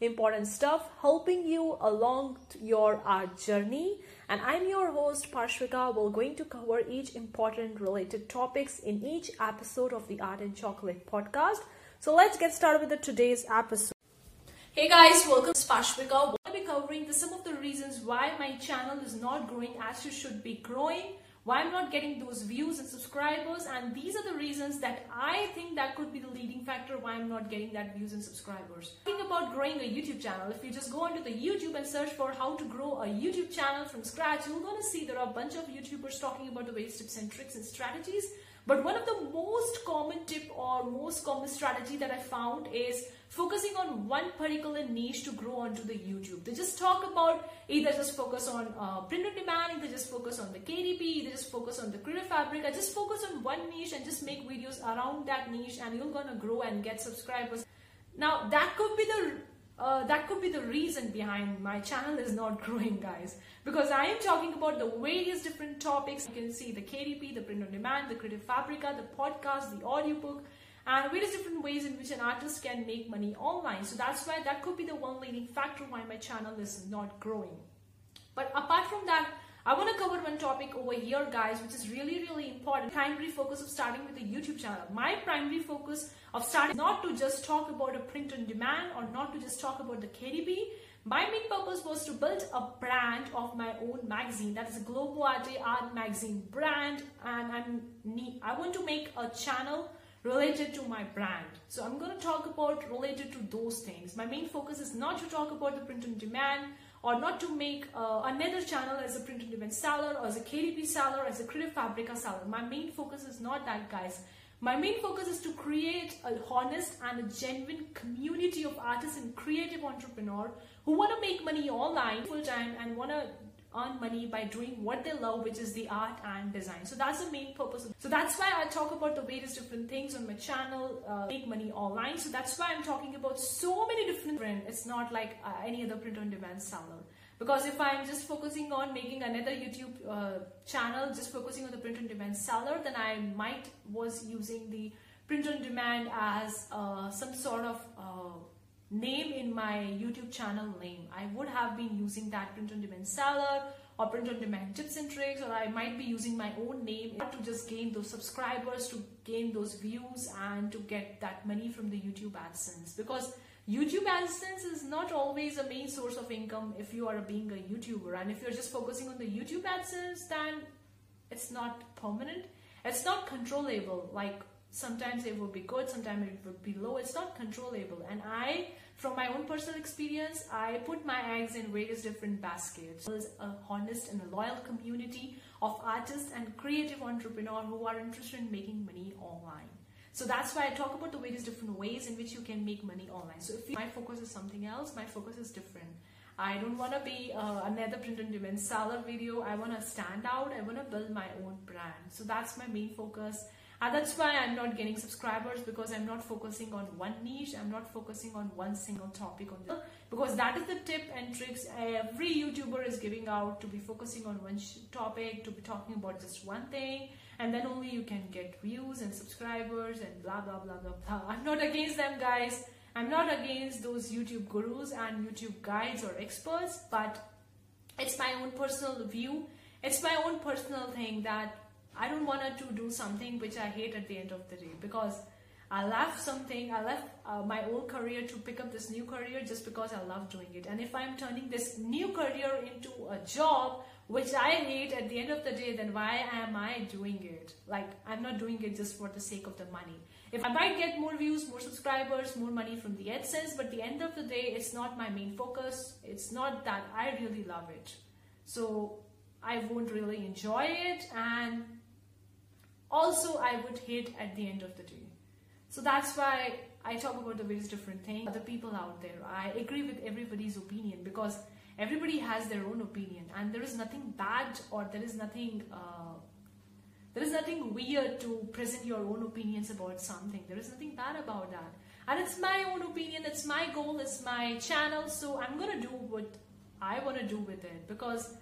important stuff, helping you along your art journey. And I'm your host Parshvika. We're going to cover each important related topics in each episode of the Art and Chocolate podcast. So let's get started with today's episode. Hey guys, welcome to Parshvika. We'll be covering the, some of the reasons why my channel is not growing as you should be growing why I'm not getting those views and subscribers and these are the reasons that I think that could be the leading factor why I'm not getting that views and subscribers. Think about growing a YouTube channel. If you just go onto the YouTube and search for how to grow a YouTube channel from scratch, you're going to see there are a bunch of YouTubers talking about the ways, tips and tricks and strategies but one of the most common tip or most common strategy that I found is focusing on one particular niche to grow onto the YouTube. They just talk about either just focus on uh, print on demand, either just focus on the KDP, either just focus on the creative fabrica, or just focus on one niche and just make videos around that niche and you're gonna grow and get subscribers. Now that could be the uh, that could be the reason behind my channel is not growing guys. Because I am talking about the various different topics. You can see the KDP, the print on demand, the creative fabrica, the podcast, the audiobook and various different ways in which an artist can make money online. So that's why that could be the one leading factor why my channel is not growing. But apart from that I want to cover one topic over here guys which is really really important. Primary focus of starting with a YouTube channel. My primary focus of starting not to just talk about a print on demand or not to just talk about the KDP. my main purpose was to build a brand of my own magazine. That is a Globo Arte art magazine brand and I'm I want to make a channel related to my brand. So I'm going to talk about related to those things. My main focus is not to talk about the print on demand or not to make uh, another channel as a print on demand seller or as a KDP seller, as a Creative Fabrica seller. My main focus is not that guys. My main focus is to create a honest and a genuine community of artists and creative entrepreneurs who want to make money online full time and want to earn money by doing what they love, which is the art and design. So that's the main purpose. So that's why I talk about the various different things on my channel, uh, make money online. So that's why I'm talking about so many different brands. It's not like uh, any other print on demand seller. Because if I'm just focusing on making another YouTube uh, channel, just focusing on the print on demand seller, then I might was using the print on demand as uh, some sort of uh, name in my YouTube channel name. I would have been using that print on demand seller or print on demand tips and tricks or I might be using my own name to just gain those subscribers, to gain those views and to get that money from the YouTube AdSense because YouTube AdSense is not always a main source of income if you are being a YouTuber and if you're just focusing on the YouTube AdSense then it's not permanent. It's not controllable like sometimes it will be good sometimes it will be low it's not controllable and i from my own personal experience i put my eggs in various different baskets there's a honest and a loyal community of artists and creative entrepreneurs who are interested in making money online so that's why i talk about the various different ways in which you can make money online so if my focus is something else my focus is different I don't want to be uh, another print on demand seller video. I want to stand out. I want to build my own brand. So that's my main focus. And that's why I'm not getting subscribers because I'm not focusing on one niche. I'm not focusing on one single topic on. Because that is the tip and tricks every YouTuber is giving out to be focusing on one topic, to be talking about just one thing. And then only you can get views and subscribers and blah, blah, blah, blah, blah. I'm not against them, guys. I'm not against those YouTube gurus and YouTube guides or experts, but it's my own personal view. It's my own personal thing that I don't want to do something which I hate at the end of the day because I left something, I left uh, my old career to pick up this new career just because I love doing it. And if I'm turning this new career into a job which I hate at the end of the day, then why am I doing it? Like, I'm not doing it just for the sake of the money. If I might get more views, more subscribers, more money from the AdSense, but the end of the day, it's not my main focus. It's not that I really love it. So I won't really enjoy it and also I would hate at the end of the day. So that's why I talk about the various different things. Other people out there, I agree with everybody's opinion because everybody has their own opinion and there is nothing bad or there is nothing uh, There is nothing weird to present your own opinions about something. There is nothing bad about that. And it's my own opinion, it's my goal, it's my channel, so I'm gonna do what I wanna do with it because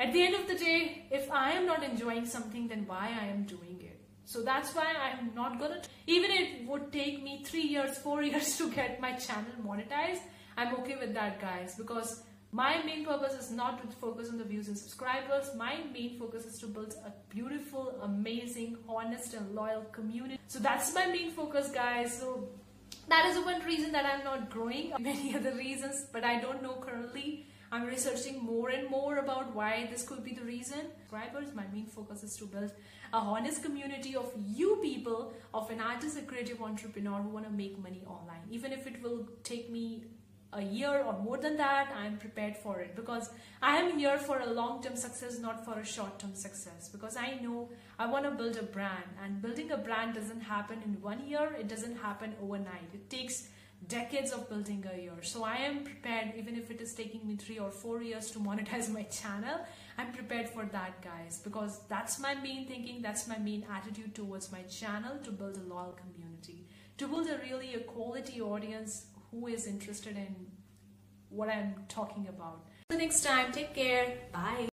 at the end of the day, if I am not enjoying something, then why I am doing it? So that's why I'm not gonna, even it would take me three years, four years to get my channel monetized, I'm okay with that guys because my main purpose is not to focus on the views and subscribers. My main focus is to build a beautiful, amazing, honest and loyal community. So that's my main focus guys. So that is the one reason that I'm not growing. Many other reasons, but I don't know currently. I'm researching more and more about why this could be the reason. Subscribers, my main focus is to build a honest community of you people, of an artist, a creative entrepreneur who want to make money online. Even if it will take me a year or more than that, I'm prepared for it because I am here for a long term success, not for a short term success. Because I know I want to build a brand, and building a brand doesn't happen in one year, it doesn't happen overnight. It takes decades of building a year. So I am prepared, even if it is taking me three or four years to monetize my channel, I'm prepared for that, guys, because that's my main thinking, that's my main attitude towards my channel to build a loyal community, to build a really a quality audience who is interested in what I'm talking about. The next time, take care. Bye.